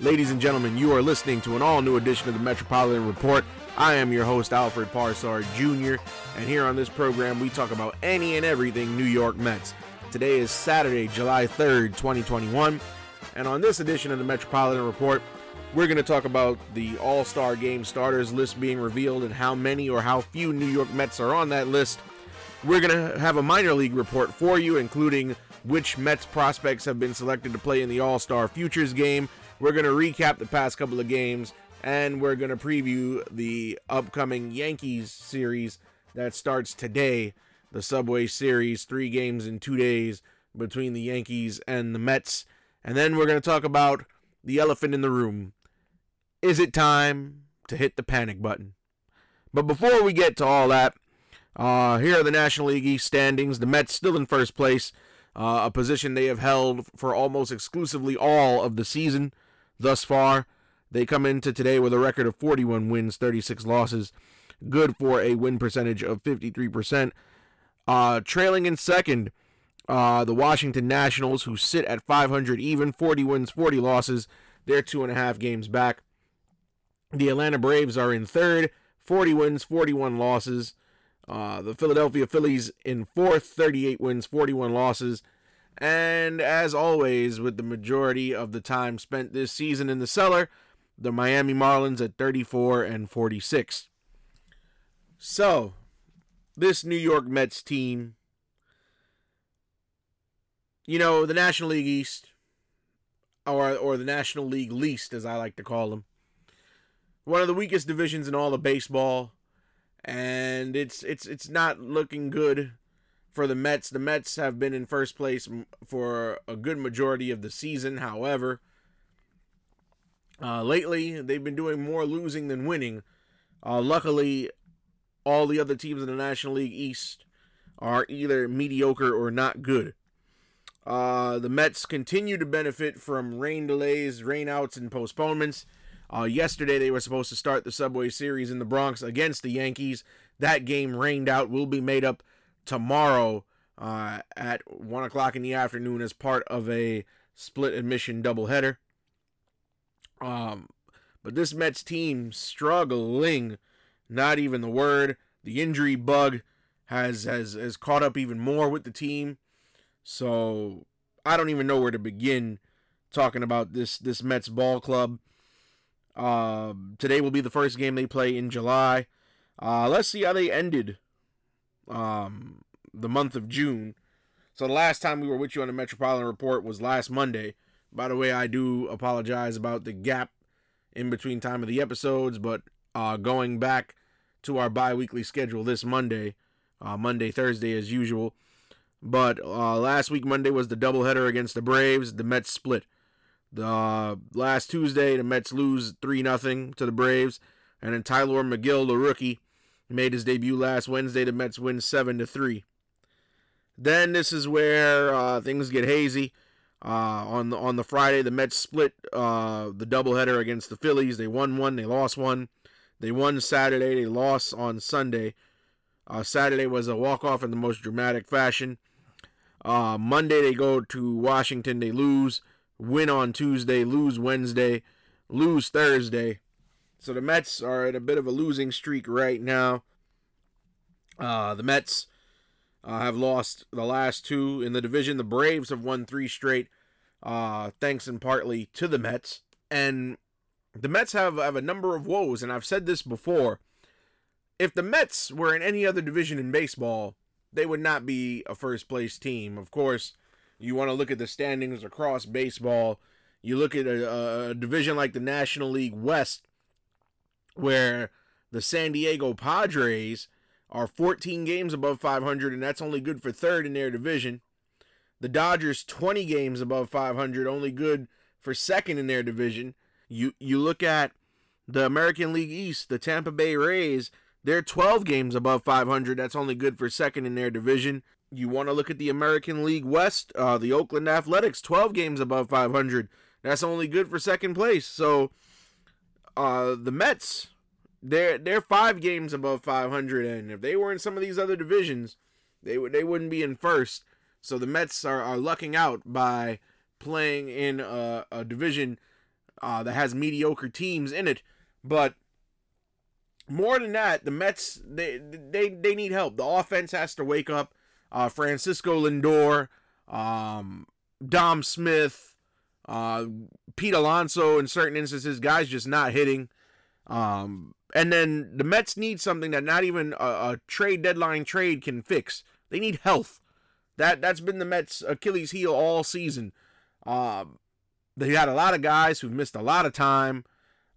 Ladies and gentlemen, you are listening to an all new edition of the Metropolitan Report. I am your host, Alfred Parsar Jr., and here on this program, we talk about any and everything New York Mets. Today is Saturday, July 3rd, 2021, and on this edition of the Metropolitan Report, we're going to talk about the All Star Game starters list being revealed and how many or how few New York Mets are on that list. We're going to have a minor league report for you, including which Mets prospects have been selected to play in the All Star Futures game. We're going to recap the past couple of games, and we're going to preview the upcoming Yankees series that starts today. The Subway Series, three games in two days between the Yankees and the Mets. And then we're going to talk about the elephant in the room. Is it time to hit the panic button? But before we get to all that, uh, here are the National League East standings. The Mets still in first place, uh, a position they have held for almost exclusively all of the season thus far. They come into today with a record of 41 wins, 36 losses, good for a win percentage of 53%. Uh, trailing in second, uh, the Washington Nationals, who sit at 500 even, 40 wins, 40 losses. They're two and a half games back. The Atlanta Braves are in third, 40 wins, 41 losses. Uh, the Philadelphia Phillies in fourth, 38 wins, 41 losses. And as always, with the majority of the time spent this season in the cellar, the Miami Marlins at 34 and 46. So, this New York Mets team, you know, the National League East, or or the National League Least, as I like to call them, one of the weakest divisions in all of baseball, and it's it's it's not looking good for the Mets. The Mets have been in first place for a good majority of the season. However, uh, lately they've been doing more losing than winning. Uh, luckily, all the other teams in the National League East are either mediocre or not good. Uh, the Mets continue to benefit from rain delays, rainouts, and postponements. Uh, yesterday, they were supposed to start the Subway Series in the Bronx against the Yankees. That game rained out, will be made up tomorrow uh, at 1 o'clock in the afternoon as part of a split admission doubleheader. Um, but this Mets team struggling, not even the word. The injury bug has has has caught up even more with the team. So I don't even know where to begin talking about this this Mets ball club. Uh, today will be the first game they play in July. Uh, let's see how they ended um, the month of June. So the last time we were with you on the Metropolitan Report was last Monday. By the way, I do apologize about the gap in between time of the episodes, but uh, going back to our bi-weekly schedule this Monday, uh, Monday, Thursday as usual. But uh, last week, Monday, was the doubleheader against the Braves. The Mets split. The last Tuesday, the Mets lose 3 0 to the Braves. And then Tylor Megill, the rookie, made his debut last Wednesday. The Mets win 7 to 3. Then this is where uh, things get hazy. Uh, on the on the Friday, the Mets split uh, the doubleheader against the Phillies. They won one, they lost one. They won Saturday, they lost on Sunday. Uh, Saturday was a walk off in the most dramatic fashion. Uh, Monday they go to Washington, they lose, win on Tuesday, lose Wednesday, lose Thursday. So the Mets are at a bit of a losing streak right now. Uh, the Mets uh, have lost the last two in the division. The Braves have won three straight, uh, thanks in partly to the Mets. And the Mets have, have a number of woes, and I've said this before. If the Mets were in any other division in baseball, they would not be a first place team. Of course, you want to look at the standings across baseball. You look at a, a division like the National League West, where the San Diego Padres are 14 games above 500, and that's only good for third in their division. The Dodgers 20 games above 500, only good for second in their division. You you look at the American League East, the Tampa Bay Rays, they're 12 games above 500. That's only good for second in their division. You want to look at the American League West, uh, the Oakland Athletics, 12 games above 500. That's only good for second place. So uh, the Mets, they're they're five games above 500, and if they were in some of these other divisions, they would they wouldn't be in first. So the Mets are, are lucking out by playing in a, a division uh, that has mediocre teams in it. But more than that, the Mets they they they need help. The offense has to wake up. Uh, Francisco Lindor, um, Dom Smith, uh, Pete Alonso, in certain instances, guys just not hitting. Um, and then the Mets need something that not even a, a trade deadline trade can fix. They need health. That that's been the Mets' Achilles heel all season. Um, they had a lot of guys who've missed a lot of time.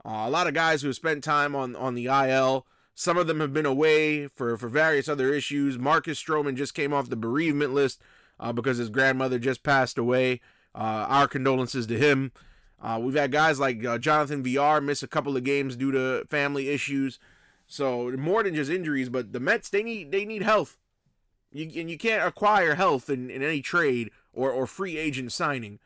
Uh, a lot of guys who have spent time on on the IL. Some of them have been away for for various other issues. Marcus Stroman just came off the bereavement list uh, because his grandmother just passed away. Uh, our condolences to him. Uh, we've had guys like uh, Jonathan Villar miss a couple of games due to family issues. So more than just injuries, but the Mets they need they need health. You, and you can't acquire health in, in any trade or, or free agent signing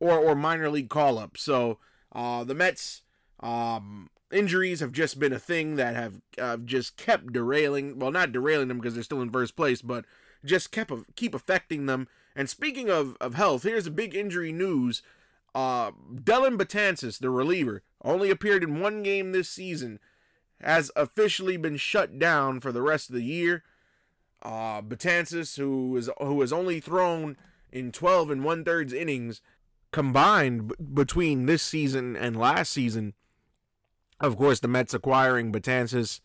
or or minor league call up. So uh, the Mets um, injuries have just been a thing that have uh, just kept derailing. Well, not derailing them because they're still in first place, but just kept keep affecting them. And speaking of, of health, here's a big injury news. Uh, Dellin Betances, the reliever, only appeared in one game this season, has officially been shut down for the rest of the year. Uh, Betances, who is who has only thrown in 12 and one thirds innings combined b- between this season and last season, of course, the Mets acquiring Betances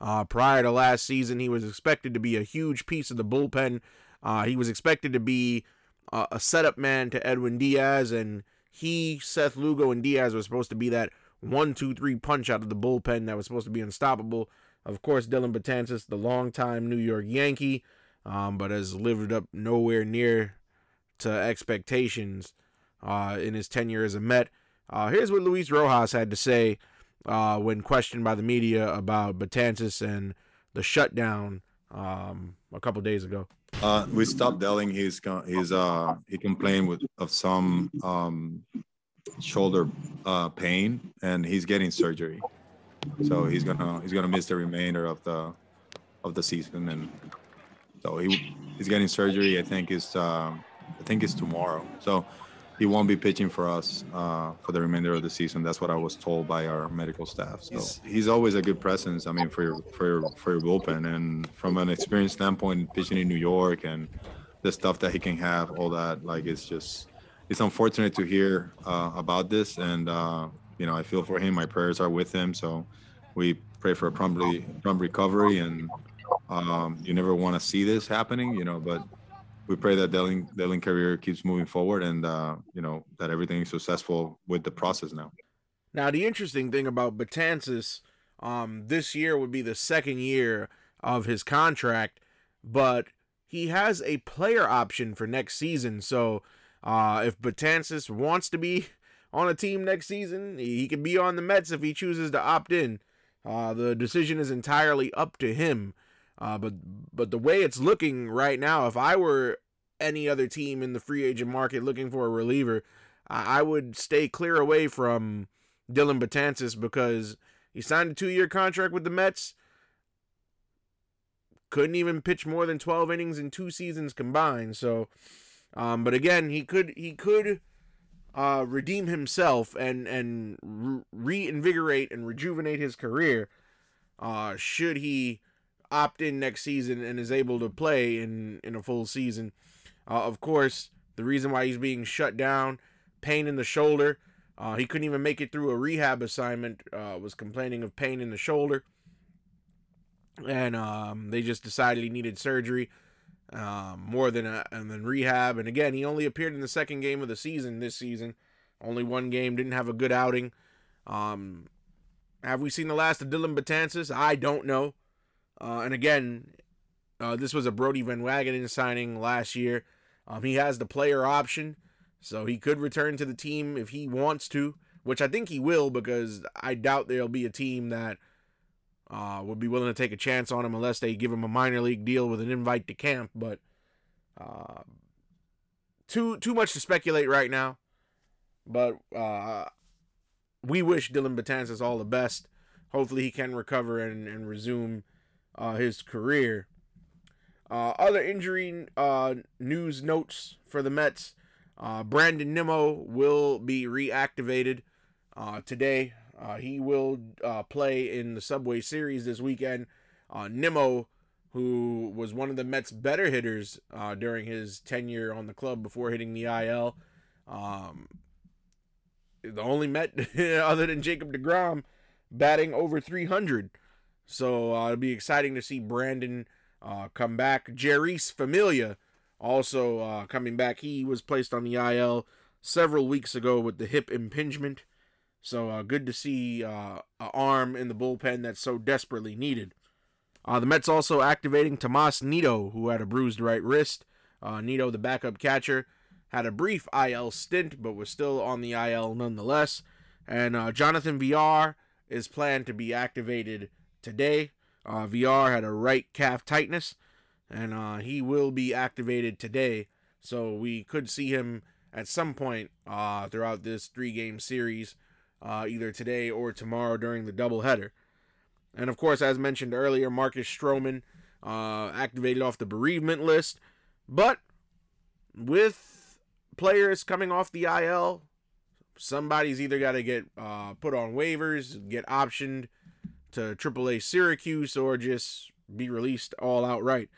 uh, prior to last season, he was expected to be a huge piece of the bullpen. Uh, he was expected to be uh, a setup man to Edwin Diaz, and he, Seth Lugo, and Diaz were supposed to be that one, two, three punch out of the bullpen that was supposed to be unstoppable. Of course, Dellin Betances, the longtime New York Yankee, um, but has lived up nowhere near to expectations uh, in his tenure as a Met. Uh, here's what Luis Rojas had to say uh, when questioned by the media about Betances and the shutdown um, a couple days ago. Uh, we stopped Dellin. He's he's uh he complained with of some um, shoulder uh, pain, and he's getting surgery. So he's gonna he's gonna miss the remainder of the of the season, and so he he's getting surgery. I think is uh, I think it's tomorrow. So he won't be pitching for us uh, for the remainder of the season. That's what I was told by our medical staff. So he's, he's always a good presence. I mean, for your for your for your bullpen, and from an experience standpoint, pitching in New York and the stuff that he can have, all that, like it's just it's unfortunate to hear uh, about this, and uh, you know, I feel for him. My prayers are with him. So we pray for a promptly prompt recovery, and um, you never want to see this happening, you know, but we pray that Dellin Dellin career keeps moving forward and uh, you know that everything is successful with the process now. Now the interesting thing about Betances, um, this year would be the second year of his contract, but he has a player option for next season. So uh, if Betances wants to be on a team next season, he can be on the Mets if he chooses to opt in. Uh, the decision is entirely up to him. Uh, but but the way it's looking right now, if I were any other team in the free agent market looking for a reliever, I, I would stay clear away from Dellin Betances because he signed a two year contract with the Mets. Couldn't even pitch more than 12 innings in two seasons combined. So, um, but again, he could he could uh, redeem himself and and re- reinvigorate and rejuvenate his career. Uh, should he opt in next season and is able to play in in a full season. Uh, of course, the reason why he's being shut down, pain in the shoulder. Uh, he couldn't even make it through a rehab assignment. Uh, was complaining of pain in the shoulder, and um, they just decided he needed surgery um, more than a, and then rehab. And again, he only appeared in the second game of the season this season. Only one game, didn't have a good outing. Um, have we seen the last of Dellin Betances? I don't know. Uh, and again, uh, this was a Brodie Van Wagenen signing last year. Um, he has the player option, so he could return to the team if he wants to, which I think he will because I doubt there'll be a team that uh, would be willing to take a chance on him unless they give him a minor league deal with an invite to camp. But uh, too too much to speculate right now. But uh, we wish Dellin Betances all the best. Hopefully, he can recover and, and resume uh, his career. Uh, other injury uh, news notes for the Mets: uh, Brandon Nimmo will be reactivated uh, today. Uh, he will play in the Subway Series this weekend. Nimmo, who was one of the Mets' better hitters during his tenure on the club before hitting the IL, um, the only Met other than Jacob DeGrom batting over 300. So uh, it'll be exciting to see Brandon uh, come back. Jeurys Familia also uh, coming back. He was placed on the IL several weeks ago with the hip impingement. So uh, good to see uh, an arm in the bullpen that's so desperately needed. Uh, the Mets also activating Tomas Nido, who had a bruised right wrist. Nido, the backup catcher, had a brief IL stint, but was still on the IL nonetheless. And Jonathan Villar is planned to be activated today. Uh, Villar had a right calf tightness, and uh, he will be activated today. So we could see him at some point uh, throughout this three game series, uh, either today or tomorrow during the doubleheader. And of course, as mentioned earlier, Marcus Stroman uh, activated off the bereavement list. But with players coming off the IL, somebody's either got to get uh, put on waivers, get optioned to AAA Syracuse, or just be released all outright.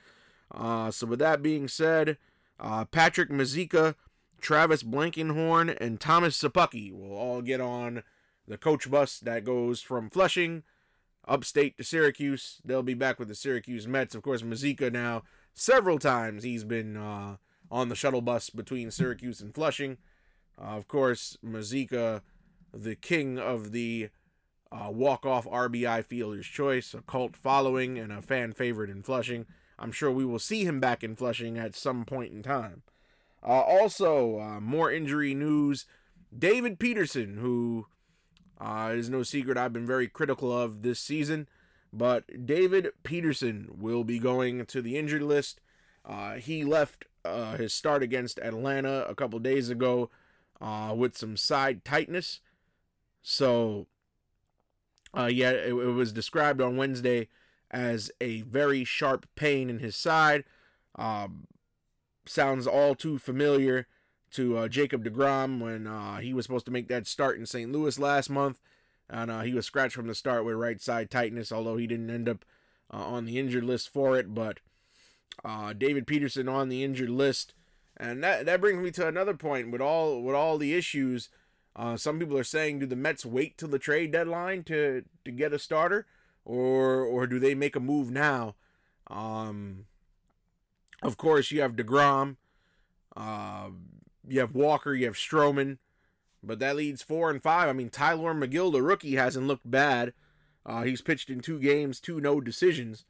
Uh, so, with that being said, uh, Patrick Mazeika, Travis Blankenhorn, and Thomas Szapucki will all get on the coach bus that goes from Flushing upstate to Syracuse. They'll be back with the Syracuse Mets. Of course, Mazeika now, several times he's been uh, on the shuttle bus between Syracuse and Flushing. Uh, of course, Mazeika, the king of the uh, walk-off RBI fielder's choice, a cult following and a fan favorite in Flushing. I'm sure we will see him back in Flushing at some point in time. Uh, also, uh, more injury news. David Peterson, who uh, is no secret I've been very critical of this season, but David Peterson will be going to the injured list. Uh, he left uh, his start against Atlanta a couple days ago with some side tightness. So, uh, yeah, it, it was described on Wednesday as a very sharp pain in his side. Um, sounds all too familiar to uh, Jacob DeGrom when uh, he was supposed to make that start in St. Louis last month. And uh, he was scratched from the start with right side tightness, although he didn't end up uh, on the injured list for it. But uh, David Peterson on the injured list. And that, that brings me to another point with all with all the issues. Uh, some people are saying, do the Mets wait till the trade deadline to to get a starter, or or do they make a move now? Um, of course, you have Degrom. Uh, you have Walker, you have Stroman, but that leads four and five. I mean, Tylor Megill, the rookie, hasn't looked bad. Uh, he's pitched in two games, two no decisions,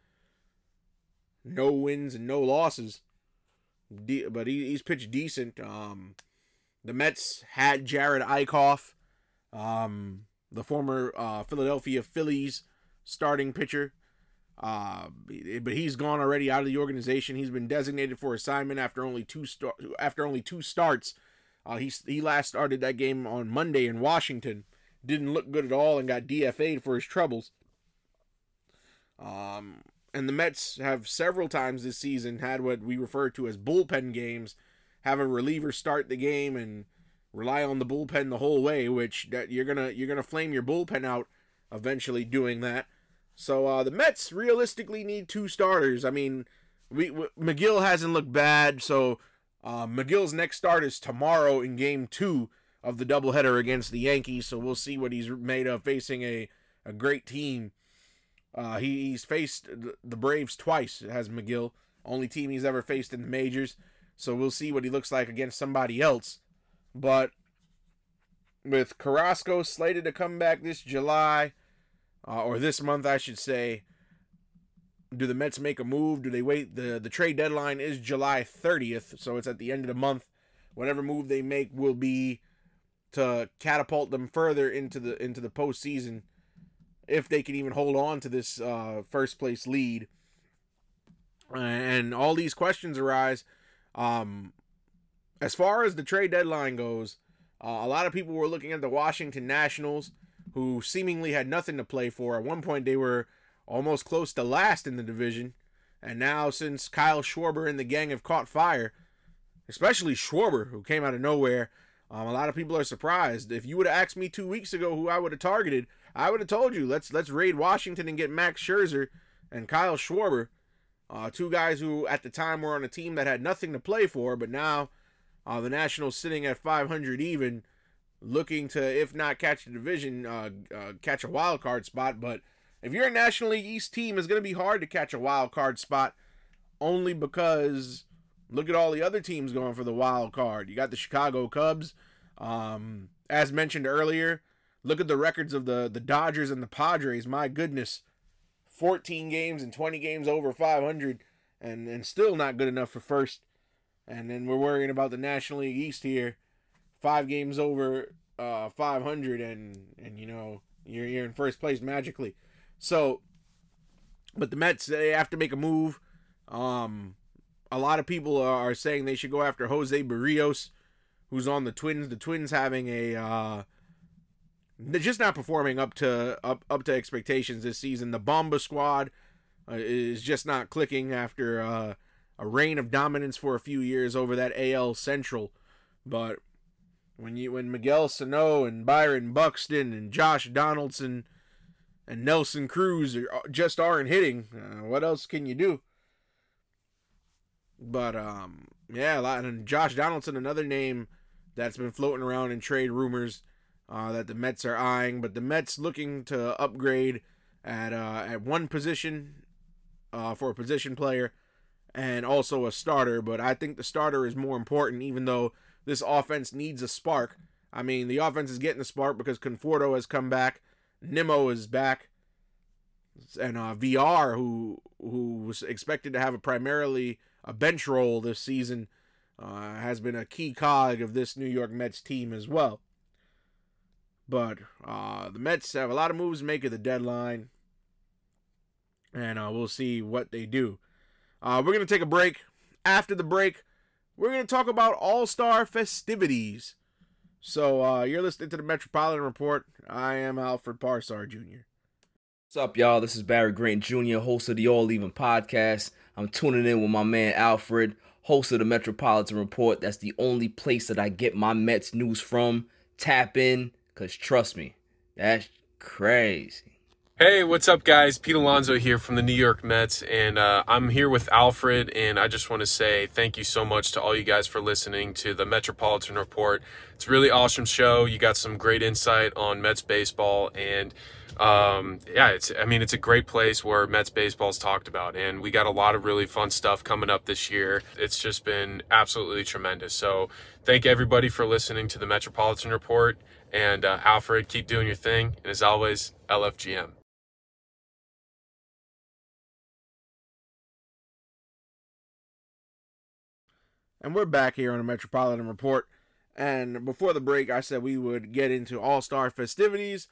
no wins and no losses. De- but he, he's pitched decent. Um, the Mets had Jared Eickhoff, um, the former uh, Philadelphia Phillies starting pitcher. Uh, but he's gone already out of the organization. He's been designated for assignment after only two start after only two starts. Uh, he he last started that game on Monday in Washington. Didn't look good at all and got DFA'd for his troubles. Um, and the Mets have several times this season had what we refer to as bullpen games. Have a reliever start the game and rely on the bullpen the whole way, which that you're gonna you're gonna flame your bullpen out eventually doing that. So uh, the Mets realistically need two starters. I mean, we, we Megill hasn't looked bad, so uh, Megill's next start is tomorrow in Game Two of the doubleheader against the Yankees. So we'll see what he's made of facing a a great team. Uh, he, he's faced the Braves twice. Has Megill, only team he's ever faced in the majors. So we'll see what he looks like against somebody else. But with Carrasco slated to come back this July uh, or this month, I should say. Do the Mets make a move? Do they wait? the The trade deadline is July 30th, so it's at the end of the month. Whatever move they make will be to catapult them further into the into the postseason, if they can even hold on to this uh, first place lead. And all these questions arise. Um, as far as the trade deadline goes, uh, a lot of people were looking at the Washington Nationals who seemingly had nothing to play for. At one point, they were almost close to last in the division. And now, since Kyle Schwarber and the gang have caught fire, especially Schwarber, who came out of nowhere, Um, a lot of people are surprised. If you would have asked me two weeks ago who I would have targeted, I would have told you let's let's raid Washington and get Max Scherzer and Kyle Schwarber, uh, two guys who at the time were on a team that had nothing to play for, but now uh, the Nationals sitting at 500 even, looking to if not catch the division, uh, uh, catch a wild card spot. But if you're a National League East team, it's going to be hard to catch a wild card spot, only because look at all the other teams going for the wild card. You got the Chicago Cubs, um, as mentioned earlier. Look at the records of the the Dodgers and the Padres. My goodness, 14 games and 20 games over 500, and and still not good enough for first. And then we're worrying about the National League East here, five games over uh 500, and and you know you're you're in first place magically. So, but the Mets they have to make a move. Um, a lot of people are saying they should go after Jose Berrios, who's on the Twins. The Twins having a uh, just not performing up to up up to expectations this season. The Bomba squad uh, is just not clicking after uh, a reign of dominance for a few years over that AL Central. But when you when Miguel Sano and Byron Buxton and Josh Donaldson and Nelson Cruz are, just aren't hitting, uh, what else can you do? But um, yeah. And Josh Donaldson, another name that's been floating around in trade rumors uh, that the Mets are eyeing. But the Mets looking to upgrade at uh, at one position uh, for a position player and also a starter. But I think the starter is more important, even though this offense needs a spark. I mean, the offense is getting the spark because Conforto has come back, Nimmo is back, and uh, Villar, who who was expected to have a primarily a bench role this season, uh, has been a key cog of this New York Mets team as well. But uh, the Mets have a lot of moves to make at the deadline, and uh, we'll see what they do. Uh, we're going to take a break. After the break, we're going to talk about All Star festivities. So uh, you're listening to the Metropolitan Report. I am Alfred Parsar Jr. What's up, y'all? This is Barry Grant Jr., host of the All Even podcast. I'm tuning in with my man Alfred, host of the Metropolitan Report. That's the only place that I get my Mets news from. Tap in, because trust me, that's crazy. Hey, what's up, guys? Pete Alonso here from the New York Mets, and uh, I'm here with Alfred. And I just want to say thank you so much to all you guys for listening to the Metropolitan Report. It's a really awesome show. You got some great insight on Mets baseball, and um, yeah, it's I mean it's a great place where Mets baseball is talked about, and we got a lot of really fun stuff coming up this year. It's just been absolutely tremendous. So thank everybody for listening to the Metropolitan Report. And uh, Alfred, keep doing your thing. And as always, LFGM. And we're back here on the Metropolitan Report. And before the break, I said we would get into All Star festivities.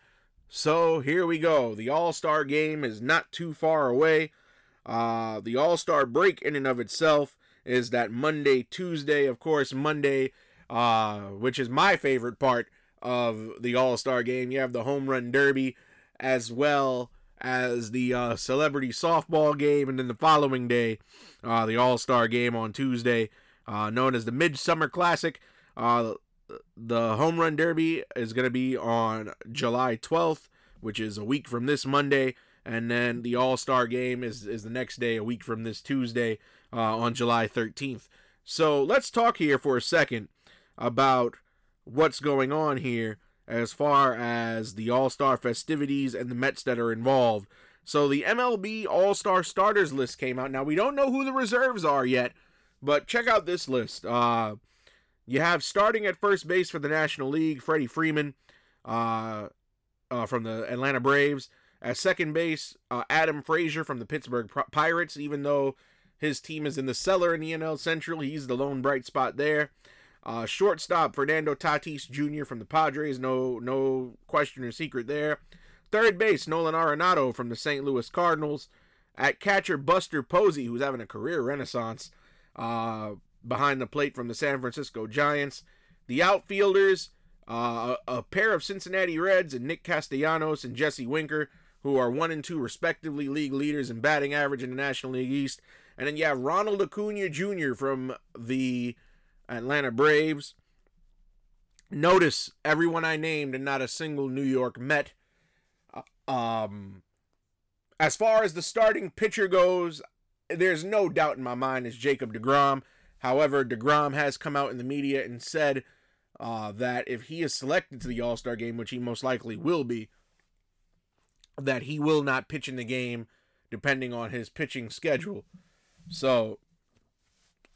So here we go. The All Star game is not too far away. Uh, the All Star break, in and of itself, is that Monday, Tuesday. Of course, Monday, uh, which is my favorite part of the All Star game. You have the Home Run Derby as well as the uh, Celebrity Softball game. And then the following day, uh, the All Star game on Tuesday uh, known as the Midsummer Classic. Uh, the Home Run Derby is going to be on July 12th, which is a week from this Monday. And then the All Star game is, is the next day, a week from this Tuesday, uh, on July 13th. So let's talk here for a second about what's going on here as far as the All Star festivities and the Mets that are involved. So the MLB All Star starters list came out. Now we don't know who the reserves are yet, but check out this list. Uh, you have starting at first base for the National League, Freddie Freeman uh, uh, from the Atlanta Braves. At second base, uh, Adam Frazier from the Pittsburgh Pirates. Even though his team is in the cellar in the NL Central, he's the lone bright spot there. Uh, shortstop Fernando Tatis Jr. from the Padres, no no question or secret there. Third base Nolan Arenado from the St. Louis Cardinals. At catcher Buster Posey, who's having a career renaissance uh, behind the plate from the San Francisco Giants. The outfielders, uh, a pair of Cincinnati Reds and Nick Castellanos and Jesse Winker, who are one and two respectively league leaders in batting average in the National League East. And then you have Ronald Acuna Jr. from the Atlanta Braves. Notice everyone I named and not a single New York Met. Uh, um, as far as the starting pitcher goes, there's no doubt in my mind it's Jacob DeGrom. However, DeGrom has come out in the media and said uh, that if he is selected to the All Star game, which he most likely will be, that he will not pitch in the game depending on his pitching schedule. So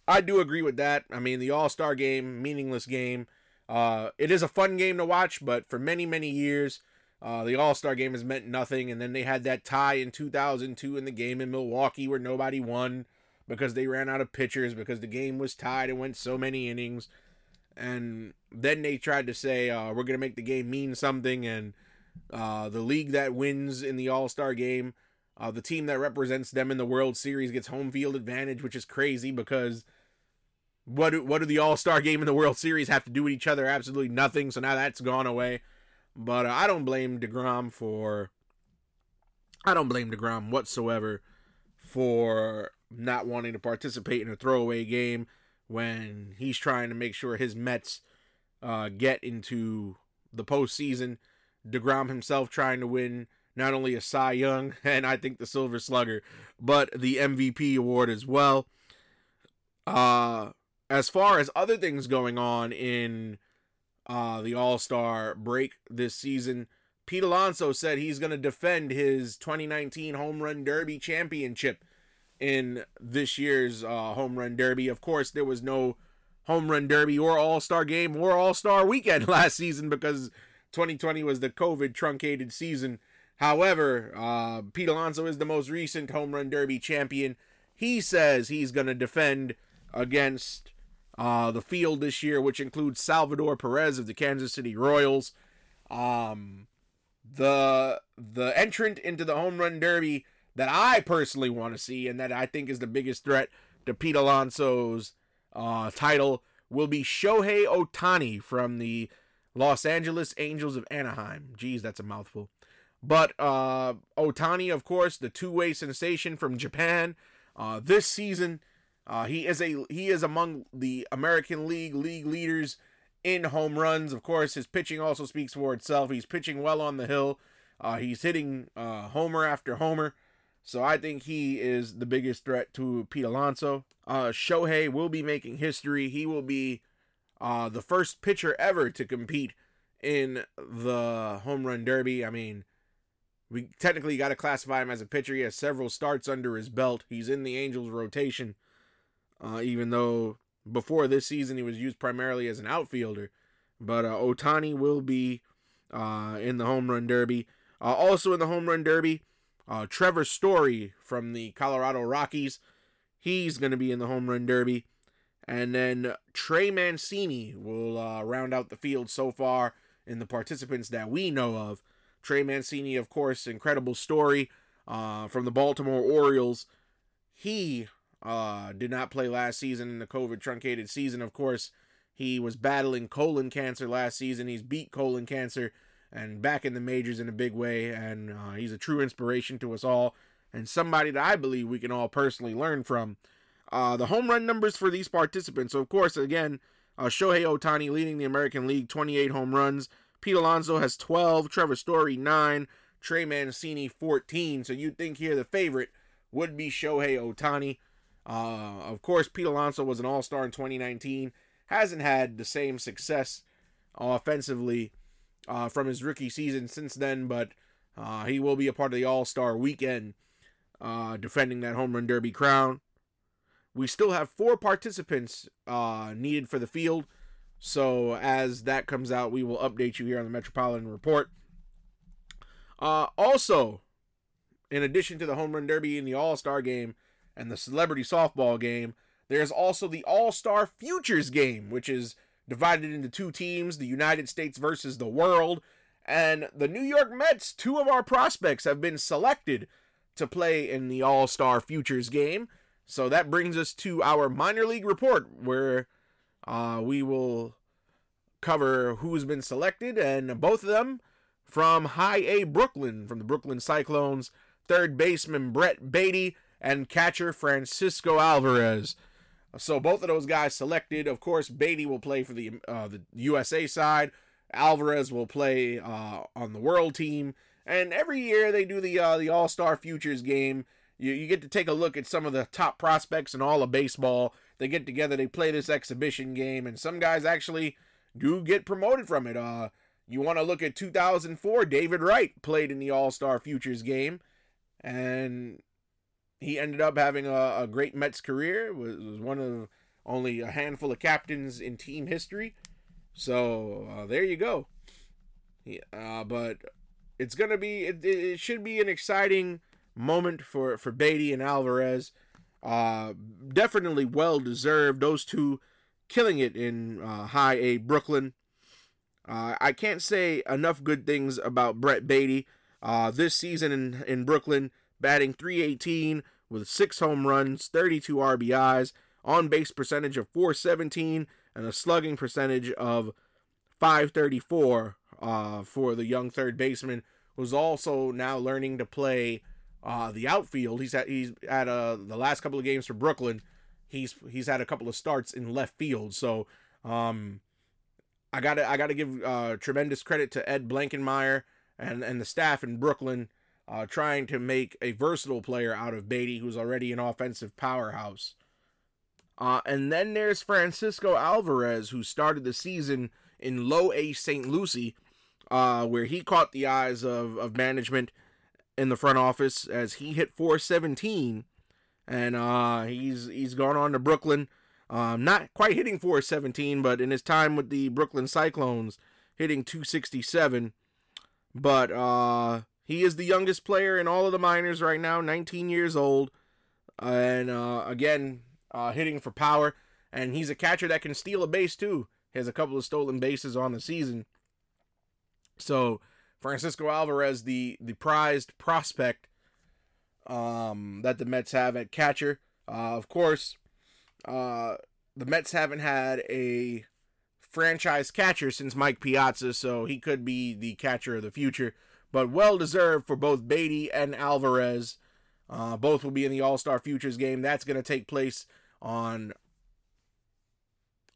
I do agree with that. I mean, the All Star game, meaningless game. Uh, it is a fun game to watch, but for many, many years, uh, the All Star game has meant nothing. And then they had that tie in 2002 in the game in Milwaukee where nobody won because they ran out of pitchers because the game was tied and went so many innings. And then they tried to say, uh, we're going to make the game mean something. And uh, the league that wins in the All Star game, uh, the team that represents them in the World Series gets home field advantage, which is crazy because what do, what do the All Star game and the World Series have to do with each other? Absolutely nothing. So now that's gone away. But uh, I don't blame Degrom for. I don't blame Degrom whatsoever for not wanting to participate in a throwaway game when he's trying to make sure his Mets uh, get into the postseason. Degrom himself trying to win not only a Cy Young and I think the Silver Slugger, but the MVP award as well. Uh, as far as other things going on in uh, the All Star break this season, Pete Alonso said he's going to defend his 2019 Home Run Derby championship in this year's uh, Home Run Derby. Of course, there was no Home Run Derby or All Star game or All Star weekend last season because 2020 was the COVID truncated season. However, uh, Pete Alonso is the most recent Home Run Derby champion. He says he's going to defend against uh, the field this year, which includes Salvador Perez of the Kansas City Royals. Um, the the entrant into the home run derby that I personally want to see and that I think is the biggest threat to Pete Alonso's uh, title will be Shohei Ohtani from the Los Angeles Angels of Anaheim. Geez, that's a mouthful. But uh, Ohtani, of course, the two-way sensation from Japan, uh, this season uh, he is a he is among the American League league leaders in home runs. Of course, his pitching also speaks for itself. He's pitching well on the hill. Uh, he's hitting uh, homer after homer. So I think he is the biggest threat to Pete Alonso. Uh, Shohei will be making history. He will be uh, the first pitcher ever to compete in the home run derby. I mean, we technically got to classify him as a pitcher. He has several starts under his belt. He's in the Angels rotation uh, even though before this season he was used primarily as an outfielder. But uh, Ohtani will be uh, in the home run derby. Uh, also in the home run derby, uh, Trevor Story from the Colorado Rockies. He's going to be in the home run derby. And then Trey Mancini will uh, round out the field so far in the participants that we know of. Trey Mancini, of course, incredible story uh, from the Baltimore Orioles. He uh, did not play last season in the COVID truncated season. Of course, he was battling colon cancer last season. He's beat colon cancer and back in the majors in a big way. And uh, he's a true inspiration to us all and somebody that I believe we can all personally learn from. Uh, the home run numbers for these participants. So, of course, again, uh, Shohei Ohtani leading the American League, 28 home runs. Pete Alonso has 12. Trevor Story, 9. Trey Mancini, 14. So you'd think here the favorite would be Shohei Ohtani. Uh, of course, Pete Alonso was an All Star in 2019. Hasn't had the same success offensively uh, from his rookie season since then, but uh, he will be a part of the All Star weekend, uh, defending that home run derby crown. We still have four participants uh, needed for the field, so as that comes out, we will update you here on the Metropolitan Report. Uh, also, in addition to the home run derby and the All Star game, and the celebrity softball game, there's also the All Star Futures game, which is divided into two teams the United States versus the world. And the New York Mets, two of our prospects, have been selected to play in the All Star Futures game. So that brings us to our minor league report, where uh, we will cover who's been selected, and both of them from High A Brooklyn, from the Brooklyn Cyclones, third baseman Brett Baty and catcher Francisco Alvarez. So both of those guys selected. Of course, Baty will play for the uh, the USA side. Alvarez will play uh, on the world team. And every year they do the uh, the All Star Futures game. You, you get to take a look at some of the top prospects in all of baseball. They get together, they play this exhibition game, and some guys actually do get promoted from it. Uh, you want to look at 2004, David Wright played in the All Star Futures game, and he ended up having a, a great Mets career. Was, was one of only a handful of captains in team history. So uh, there you go. Yeah, uh, but it's gonna be it, it should be an exciting moment for for Baty and Alvarez. Uh, definitely well deserved. Those two killing it in uh, High A Brooklyn. Uh, I can't say enough good things about Brett Baty. Uh, this season in in Brooklyn, batting 318 with six home runs, 32 RBIs, on base percentage of 417, and a slugging percentage of 534 uh, for the young third baseman, who's also now learning to play uh, the outfield. He's at he's at uh, the last couple of games for Brooklyn. He's he's had a couple of starts in left field, so um, I gotta I gotta give uh, tremendous credit to Ed Blankmeyer and and the staff in Brooklyn uh, trying to make a versatile player out of Baty, who's already an offensive powerhouse. Uh, and then there's Francisco Alvarez, who started the season in low A St. Lucie, uh, where he caught the eyes of, of management in the front office as he hit 417. And uh, he's he's gone on to Brooklyn. Um, not quite hitting 417, but in his time with the Brooklyn Cyclones, hitting 267. But uh, he is the youngest player in all of the minors right now, 19 years old. And uh, again, uh, hitting for power. And he's a catcher that can steal a base too. He has a couple of stolen bases on the season. So Francisco Alvarez, the the prized prospect um, that the Mets have at catcher. Uh, of course, uh, the Mets haven't had a franchise catcher since Mike Piazza, so he could be the catcher of the future but well deserved for both Baty and Alvarez. Uh, both will be in the All Star Futures game. That's going to take place on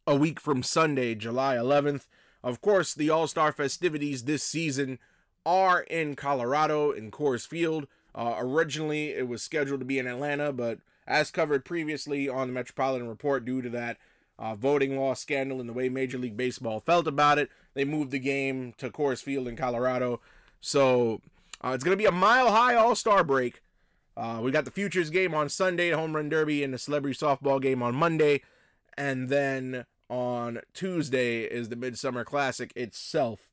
a week from Sunday, July 11th. Of course, the All Star festivities this season are in Colorado in Coors Field. Uh, originally, it was scheduled to be in Atlanta, but as covered previously on the Metropolitan Report, due to that uh, voting law scandal and the way Major League Baseball felt about it, they moved the game to Coors Field in Colorado. So uh, it's going to be a mile high All Star break. Uh, we got the Futures game on Sunday, Home Run Derby, and the Celebrity Softball game on Monday. And then on Tuesday is the Midsummer Classic itself.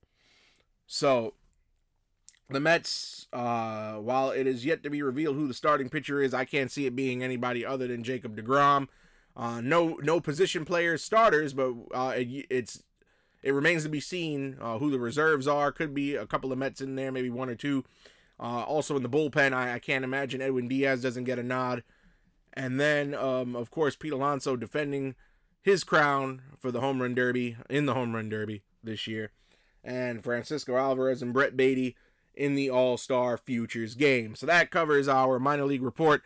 So the Mets, uh, while it is yet to be revealed who the starting pitcher is, I can't see it being anybody other than Jacob DeGrom. Uh, no, no position players starters, but uh, it, it's it remains to be seen uh, who the reserves are. Could be a couple of Mets in there, maybe one or two. Uh, also in the bullpen, I, I, can't imagine Edwin Diaz doesn't get a nod. And then, um, of course, Pete Alonso defending his crown for the home run derby in the home run derby this year. And Francisco Alvarez and Brett Baty in the All Star Futures game. So that covers our minor league report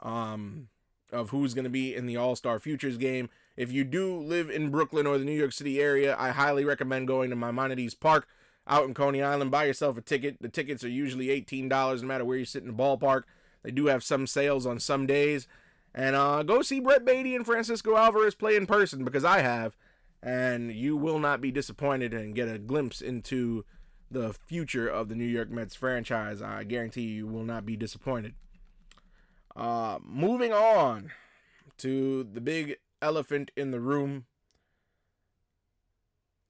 um, of who's going to be in the All Star Futures game. If you do live in Brooklyn or the New York City area, I highly recommend going to Maimonides Park out in Coney Island. Buy yourself a ticket. The tickets are usually $18 no matter where you sit in the ballpark. They do have some sales on some days. And uh, go see Brett Baty and Francisco Alvarez play in person because I have. And you will not be disappointed and get a glimpse into the future of the New York Mets franchise. I guarantee you will not be disappointed. Uh, moving on to the big elephant in the room.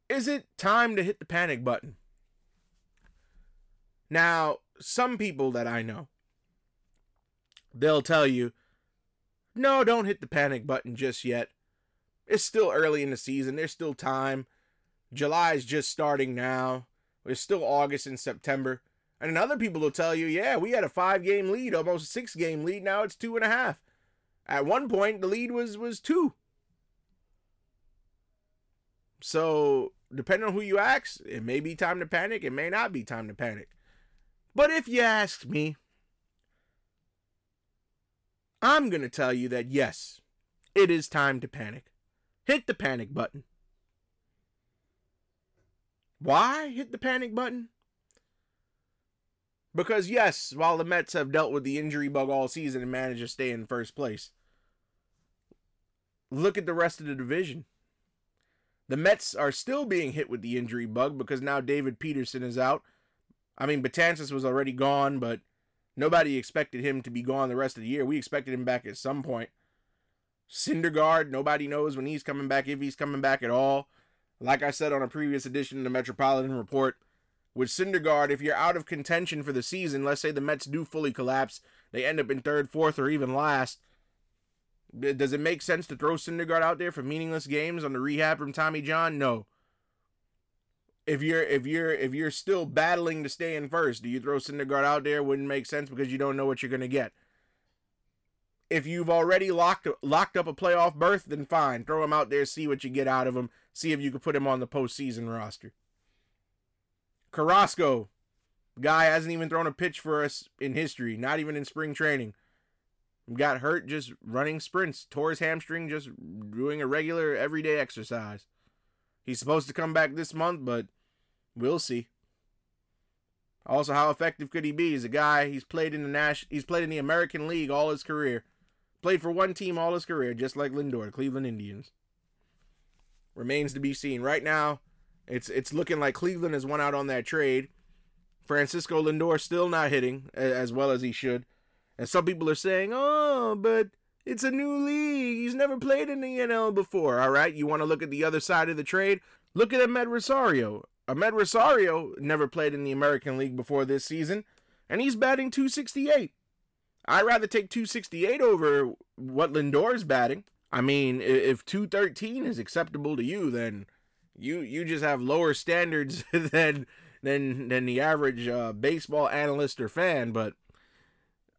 Is it time to hit the panic button? Now, some people that I know, they'll tell you, no, don't hit the panic button just yet. It's still early in the season. There's still time. July's just starting now. It's still August and September. And then other people will tell you, yeah, we had a five game lead, almost a six game lead. Now it's two and a half. At one point, the lead was was two. So, depending on who you ask, it may be time to panic. It may not be time to panic. But if you ask me, I'm going to tell you that yes, it is time to panic. Hit the panic button. Why hit the panic button? Because, yes, while the Mets have dealt with the injury bug all season and managed to stay in first place, look at the rest of the division. The Mets are still being hit with the injury bug because now David Peterson is out. I mean, Betances was already gone, but nobody expected him to be gone the rest of the year. We expected him back at some point. Syndergaard, nobody knows when he's coming back, if he's coming back at all. Like I said on a previous edition of the Metropolitan Report, with Syndergaard, if you're out of contention for the season, let's say the Mets do fully collapse, they end up in third, fourth, or even last. Does it make sense to throw Syndergaard out there for meaningless games on the rehab from Tommy John? No. If you're if you're if you're still battling to stay in first, do you throw Syndergaard out there? Wouldn't make sense because you don't know what you're gonna get. If you've already locked locked up a playoff berth, then fine, throw him out there, see what you get out of him, see if you can put him on the postseason roster. Carrasco, guy hasn't even thrown a pitch for us in history, not even in spring training. Got hurt just running sprints, tore his hamstring just doing a regular everyday exercise. He's supposed to come back this month, but we'll see. Also, how effective could he be? He's a guy. He's played in the Nash. He's played in the American League all his career. Played for one team all his career, just like Lindor, the Cleveland Indians. Remains to be seen. Right now, it's it's looking like Cleveland has won out on that trade. Francisco Lindor still not hitting as well as he should. And some people are saying, "Oh, but it's a new league. He's never played in the NL before." All right, you want to look at the other side of the trade? Look at Amed Rosario. Amed Rosario never played in the American League before this season, and he's batting 268. I'd rather take 268 over what Lindor's batting. I mean, if 213 is acceptable to you, then you you just have lower standards than than than the average uh, baseball analyst or fan. But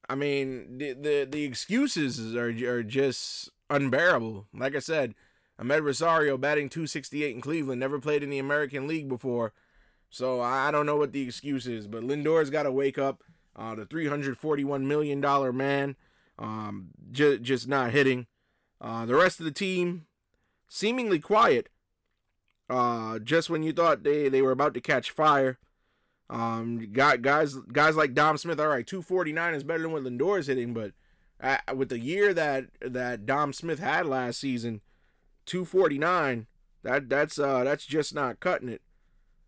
I mean, the the, the excuses are are just unbearable. Like I said, Amed Rosario batting 268 in Cleveland, never played in the American League before. So I don't know what the excuse is, but Lindor's got to wake up. Uh, the 341 million dollar man, um, just just not hitting. Uh, the rest of the team seemingly quiet. Uh, just when you thought they, they were about to catch fire. Um, got guys guys like Dom Smith. All right, 249 is better than what Lindor is hitting, but with the year that that Dom Smith had last season, 249. That that's uh that's just not cutting it.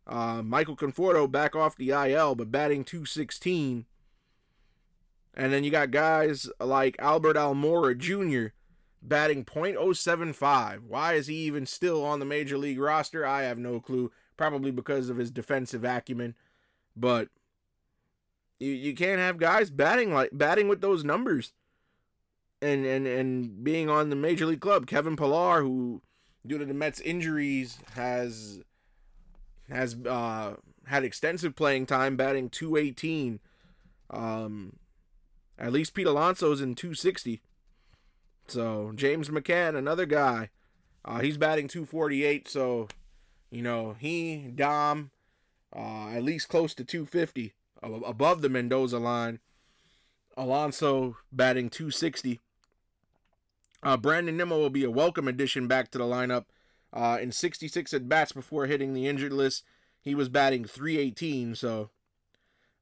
Uh, Michael Conforto back off the IL, but batting 216. And then you got guys like Albert Almora Jr batting .075. Why is he even still on the major league roster? I have no clue. Probably because of his defensive acumen, but you you can't have guys batting like batting with those numbers. And and and being on the major league club, Kevin Pillar, who due to the Mets injuries has has uh, had extensive playing time, batting 218. Um, at least Pete Alonso's in 260. So James McCann, another guy, uh, he's batting 248. So you know he Dom, uh, at least close to 250 above the Mendoza line. Alonso batting 260. Uh, Brandon Nimmo will be a welcome addition back to the lineup. Uh, in 66 at bats before hitting the injured list, he was batting 318. So,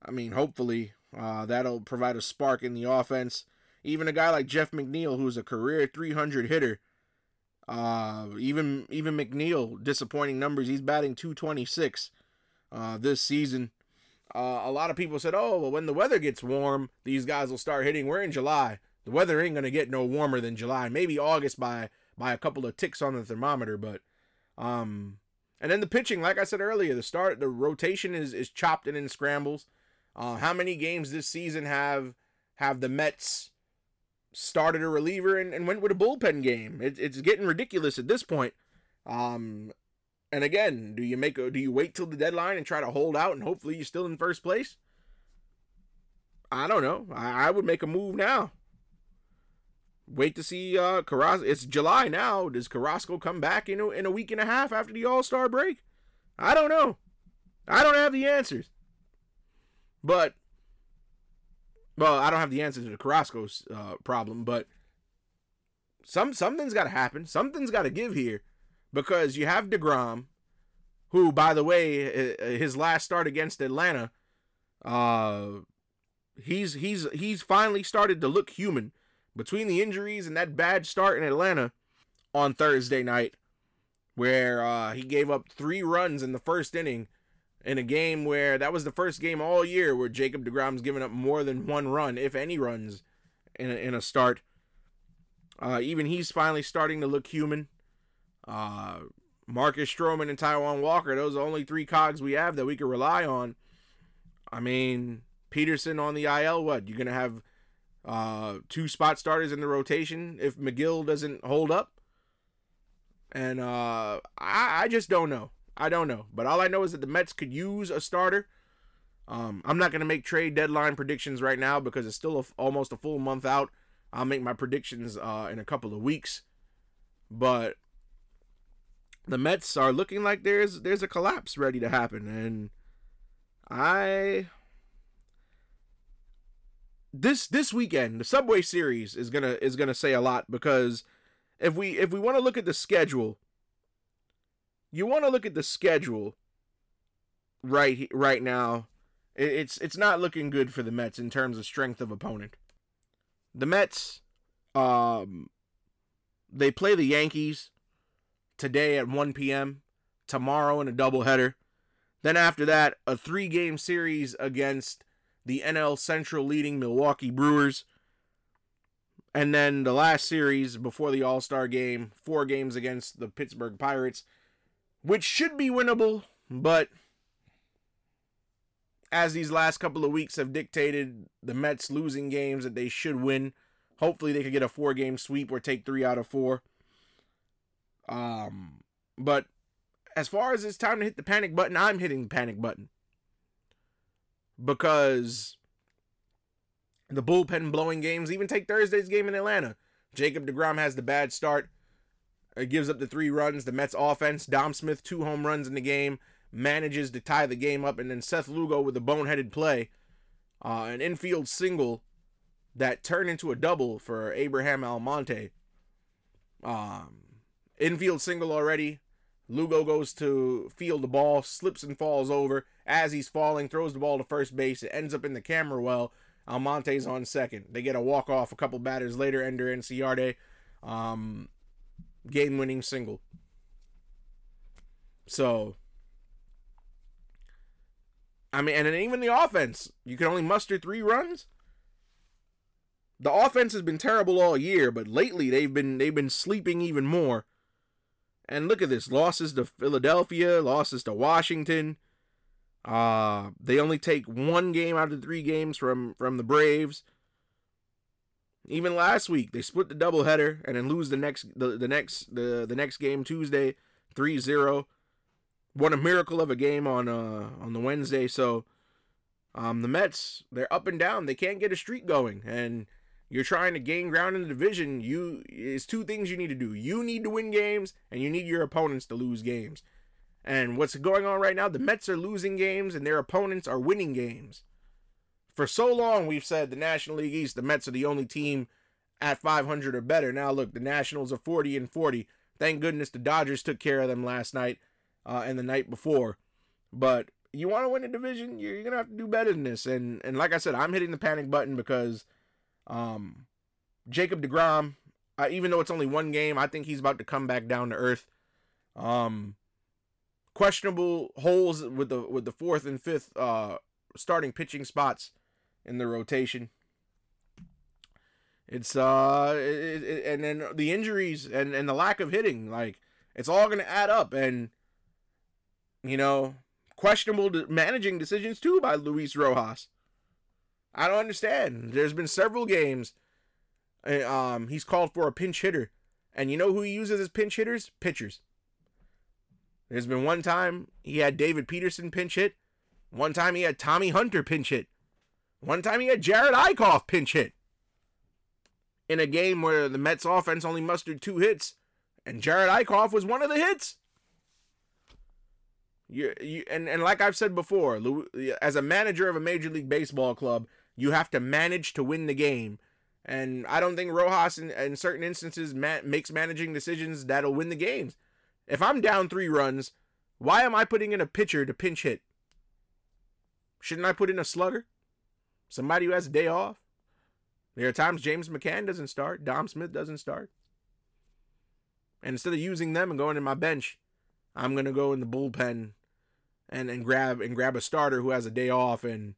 I mean, hopefully uh, that'll provide a spark in the offense. Even a guy like Jeff McNeil, who's a career 300 hitter, uh, even even McNeil, disappointing numbers. He's batting 226 uh, this season. Uh, a lot of people said, "Oh, well, when the weather gets warm, these guys will start hitting." We're in July. The weather ain't gonna get no warmer than July. Maybe August by by a couple of ticks on the thermometer, but um, and then the pitching, like I said earlier, the start, the rotation is is chopped and in scrambles. Uh, how many games this season have have the Mets started a reliever and, and went with a bullpen game. It, it's getting ridiculous at this point. Um, and again, do you make a, do you wait till the deadline and try to hold out and hopefully you're still in first place? I don't know. I, I would make a move now. Wait to see uh Carrasco. It's July now. Does Carrasco come back in a, in a week and a half after the All Star break? I don't know. I don't have the answers. But well, I don't have the answer to the Carrasco's uh, problem, but some something's got to happen. Something's got to give here because you have DeGrom, who, by the way, his last start against Atlanta, uh, he's he's he's finally started to look human between the injuries and that bad start in Atlanta on Thursday night, where uh, he gave up three runs in the first inning in a game where that was the first game all year where Jacob DeGrom's given up more than one run, if any runs, in a, in a start. Uh, even he's finally starting to look human. Uh, Marcus Stroman and Taijuan Walker, those are the only three cogs we have that we can rely on. I mean, Peterson on the IL, what? You're going to have uh, two spot starters in the rotation if Megill doesn't hold up? And uh, I, I just don't know. I don't know. But all I know is that the Mets could use a starter. Um, I'm not going to make trade deadline predictions right now because it's still a, almost a full month out. I'll make my predictions uh, in a couple of weeks. But the Mets are looking like there's there's a collapse ready to happen, and I this this weekend the Subway Series is gonna is gonna say a lot because if we if we want to look at the schedule, you want to look at the schedule right right now. It's it's not looking good for the Mets in terms of strength of opponent. The Mets, um, they play the Yankees today at 1 p.m. Tomorrow in a doubleheader. Then after that, a three-game series against the NL Central leading Milwaukee Brewers. And then the last series before the All Star game, four games against the Pittsburgh Pirates, which should be winnable, but as these last couple of weeks have dictated, the Mets losing games that they should win. Hopefully, they could get a four game sweep or take three out of four. Um, but as far as it's time to hit the panic button, I'm hitting the panic button because the bullpen blowing games, even take Thursday's game in Atlanta. Jacob DeGrom has the bad start. It gives up the three runs. The Mets offense, Dom Smith, two home runs in the game, manages to tie the game up. And then Seth Lugo with a boneheaded play, uh, an infield single that turned into a double for Abraham Almonte. Um, infield single already. Lugo goes to field the ball, slips and falls over. As he's falling, throws the ball to first base. It ends up in the camera well. Almonte's on second. They get a walk off a couple batters later. Ender Inciarte, um, game winning single. So, I mean, and even the offense, you can only muster three runs. The offense has been terrible all year, but lately they've been they've been sleeping even more. And look at this losses to Philadelphia, losses to Washington. Uh, they only take one game out of three games from, from the Braves. Even last week, they split the doubleheader and then lose the next the, the next the, the next game Tuesday 3-0. What a miracle of a game on uh on the Wednesday. So um the Mets, they're up and down. They can't get a streak going. And you're trying to gain ground in the division, you is two things you need to do. You need to win games and you need your opponents to lose games. And what's going on right now, the Mets are losing games and their opponents are winning games. For so long we've said the National League East, the Mets are the only team at 500 or better. Now look, the Nationals are 40 and 40. Thank goodness the Dodgers took care of them last night uh, and the night before. But you want to win a division, you're gonna have to do better than this. And and like I said, I'm hitting the panic button because um, Jacob DeGrom, uh, even though it's only one game, I think he's about to come back down to earth. Um, questionable holes with the with the fourth and fifth uh, starting pitching spots in the rotation. It's uh, it, it, and then the injuries and and the lack of hitting, like it's all gonna add up, and you know, questionable managing decisions too by Luis Rojas. I don't understand. There's been several games. Uh, um, he's called for a pinch hitter, and you know who he uses as pinch hitters? Pitchers. There's been one time he had David Peterson pinch hit. One time he had Tommy Hunter pinch hit. One time he had Jared Eickhoff pinch hit. In a game where the Mets offense only mustered two hits, and Jared Eickhoff was one of the hits. You, you and, and like I've said before, as a manager of a major league baseball club, you have to manage to win the game. And I don't think Rojas, in, in certain instances, ma- makes managing decisions that'll win the games. If I'm down three runs, why am I putting in a pitcher to pinch hit? Shouldn't I put in a slugger? Somebody who has a day off? There are times James McCann doesn't start, Dom Smith doesn't start. And instead of using them and going in my bench, I'm gonna go in the bullpen and, and grab and grab a starter who has a day off and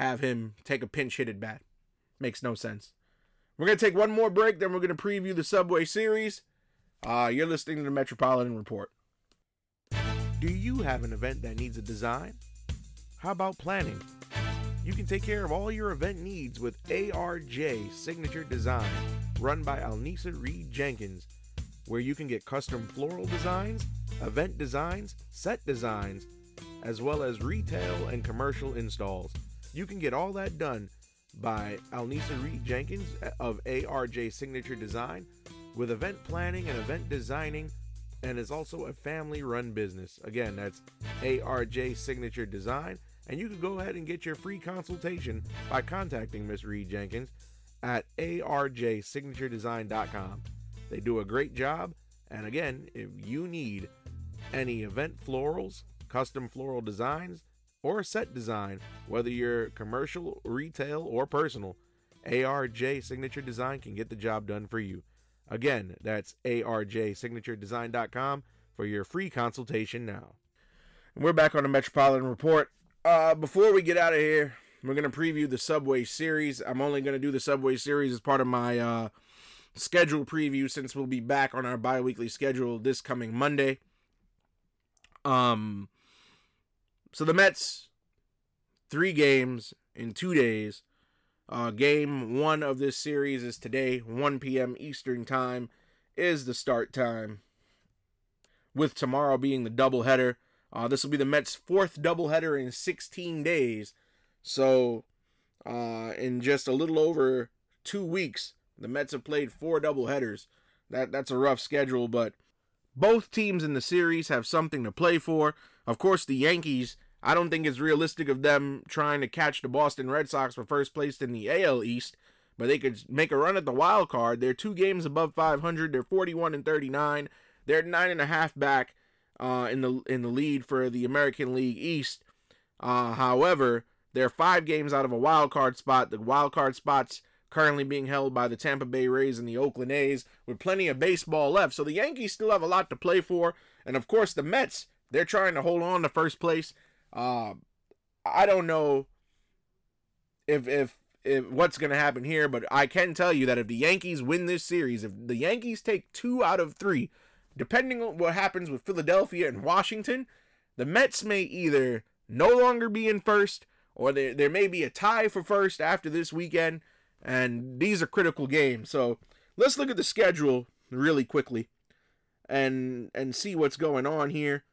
have him take a pinch hit at bat. Makes no sense. We're gonna take one more break, then we're gonna preview the Subway Series. Uh, you're listening to the Metropolitan Report. Do you have an event that needs a design? How about planning? You can take care of all your event needs with ARJ Signature Design, run by Alnisa Reed Jenkins, where you can get custom floral designs, event designs, set designs, as well as retail and commercial installs. You can get all that done by Alnisa Reed Jenkins of ARJ Signature Design with event planning and event designing and is also a family run business. Again, that's ARJ Signature Design. And you can go ahead and get your free consultation by contacting Miss Reed Jenkins at arjsignaturedesign.com. They do a great job. And again, if you need any event florals, custom floral designs, or set design, whether you're commercial, retail, or personal, ARJ Signature Design can get the job done for you. Again, that's arjsignaturedesign.com for your free consultation now. And we're back on the Metropolitan Report. Uh, before we get out of here, we're going to preview the Subway series. I'm only going to do the Subway series as part of my uh, schedule preview since we'll be back on our bi weekly schedule this coming Monday. Um, so the Mets, three games in two days. Uh, game one of this series is today, 1 p.m. Eastern Time, is the start time. With tomorrow being the doubleheader. Uh, this will be the Mets' fourth doubleheader in 16 days. So, uh, in just a little over two weeks, the Mets have played four doubleheaders. That that's a rough schedule, but both teams in the series have something to play for. Of course, the Yankees I don't think it's realistic of them trying to catch the Boston Red Sox for first place in the AL East, but they could make a run at the wild card. They're two games above 500. They're 41 and 39. They're nine and a half back uh, in the in the lead for the American League East. Uh, however, they're five games out of a wild card spot. The wild card spots currently being held by the Tampa Bay Rays and the Oakland A's, with plenty of baseball left. So the Yankees still have a lot to play for, and of course the Mets. They're trying to hold on to first place. Uh, I don't know if if if what's going to happen here, but I can tell you that if the Yankees win this series, if the Yankees take two out of three, depending on what happens with Philadelphia and Washington, the Mets may either no longer be in first or there, there may be a tie for first after this weekend. And these are critical games. So let's look at the schedule really quickly and and see what's going on here.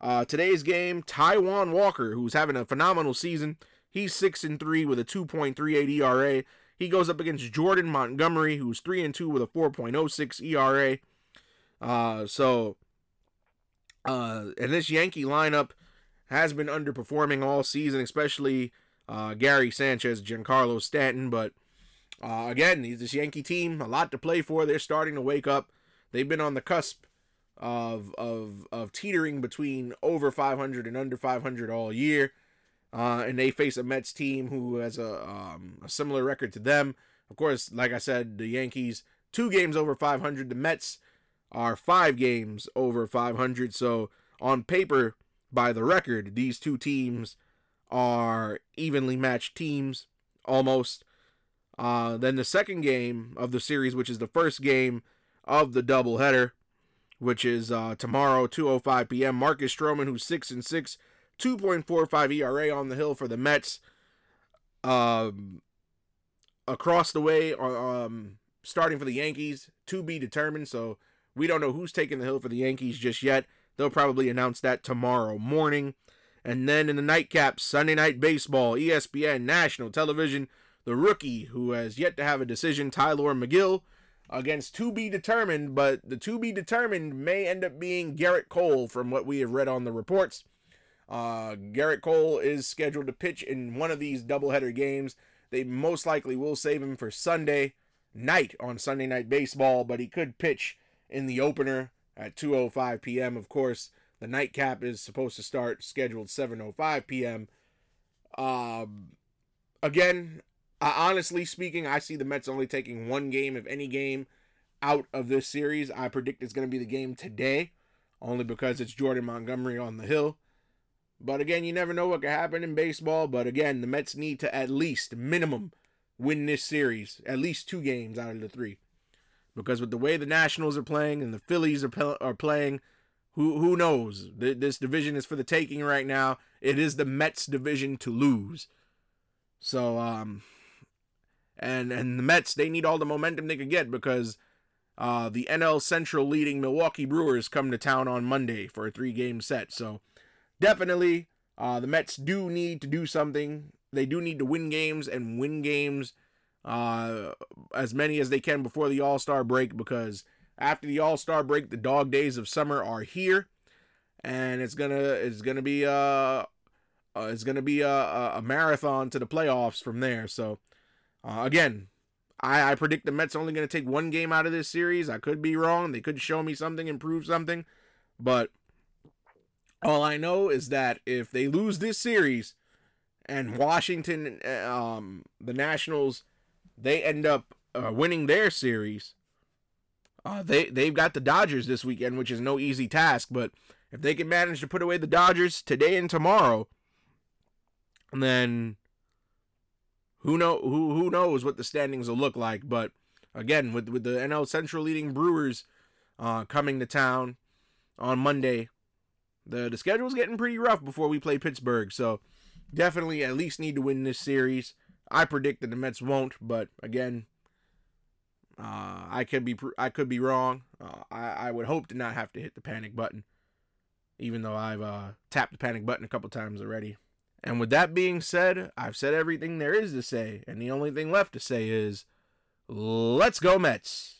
Uh, today's game, Taijuan Walker, who's having a phenomenal season. He's six and three with a 2.38 ERA. He goes up against Jordan Montgomery, who's three and two with a 4.06 ERA. Uh, so, uh, and this Yankee lineup has been underperforming all season, especially uh, Gary Sanchez, Giancarlo Stanton. But uh, again, this Yankee team, a lot to play for. They're starting to wake up. They've been on the cusp of of of teetering between over 500 and under 500 all year. Uh, and they face a Mets team who has a, um, a similar record to them. Of course, like I said, the Yankees two games over 500. The Mets are five games over 500. So on paper, by the record, these two teams are evenly matched teams almost. Uh, then the second game of the series, which is the first game of the doubleheader, which is uh, tomorrow, 2:05 p.m. Marcus Stroman, who's six and six, 2.45 ERA on the hill for the Mets. Um, across the way, uh, um, starting for the Yankees, to be determined. So we don't know who's taking the hill for the Yankees just yet. They'll probably announce that tomorrow morning. And then in the nightcap, Sunday Night Baseball, ESPN, national television, the rookie who has yet to have a decision, Tylor Megill, against to be determined, but the to be determined may end up being Gerrit Cole from what we have read on the reports. Uh, Gerrit Cole is scheduled to pitch in one of these doubleheader games. They most likely will save him for Sunday night on Sunday Night Baseball, but he could pitch in the opener at 2:05 p.m. Of course, the nightcap is supposed to start scheduled 7:05 p.m. Um, again, honestly speaking, I see the Mets only taking one game, if any game, out of this series. I predict it's going to be the game today, only because it's Jordan Montgomery on the hill. But again, you never know what could happen in baseball. But again, the Mets need to at least minimum win this series, at least two games out of the three, because with the way the Nationals are playing and the Phillies are are playing, who who knows? This division is for the taking right now. It is the Mets division to lose. So um, and and the Mets they need all the momentum they could get because uh, the NL Central leading Milwaukee Brewers come to town on Monday for a three game set. So definitely uh, the Mets do need to do something. They do need to win games and win games uh, as many as they can before the All Star break because after the All Star break, the dog days of summer are here, and it's gonna it's gonna be uh, uh it's gonna be a, a marathon to the playoffs from there. So uh, again, I, I predict the Mets only going to take one game out of this series. I could be wrong. They could show me something, improve something. But all I know is that if they lose this series and Washington, um, the Nationals, they end up uh, winning their series, uh, they, they've got the Dodgers this weekend, which is no easy task. But if they can manage to put away the Dodgers today and tomorrow, then who know who who knows what the standings will look like. But again, with with the NL Central leading Brewers uh, coming to town on Monday, the the schedule's getting pretty rough before we play Pittsburgh. So definitely at least need to win this series. I predict that the Mets won't, but again, uh, I could be I could be wrong. Uh, I I would hope to not have to hit the panic button, even though I've uh, tapped the panic button a couple times already. And with that being said, I've said everything there is to say, and the only thing left to say is, let's go Mets.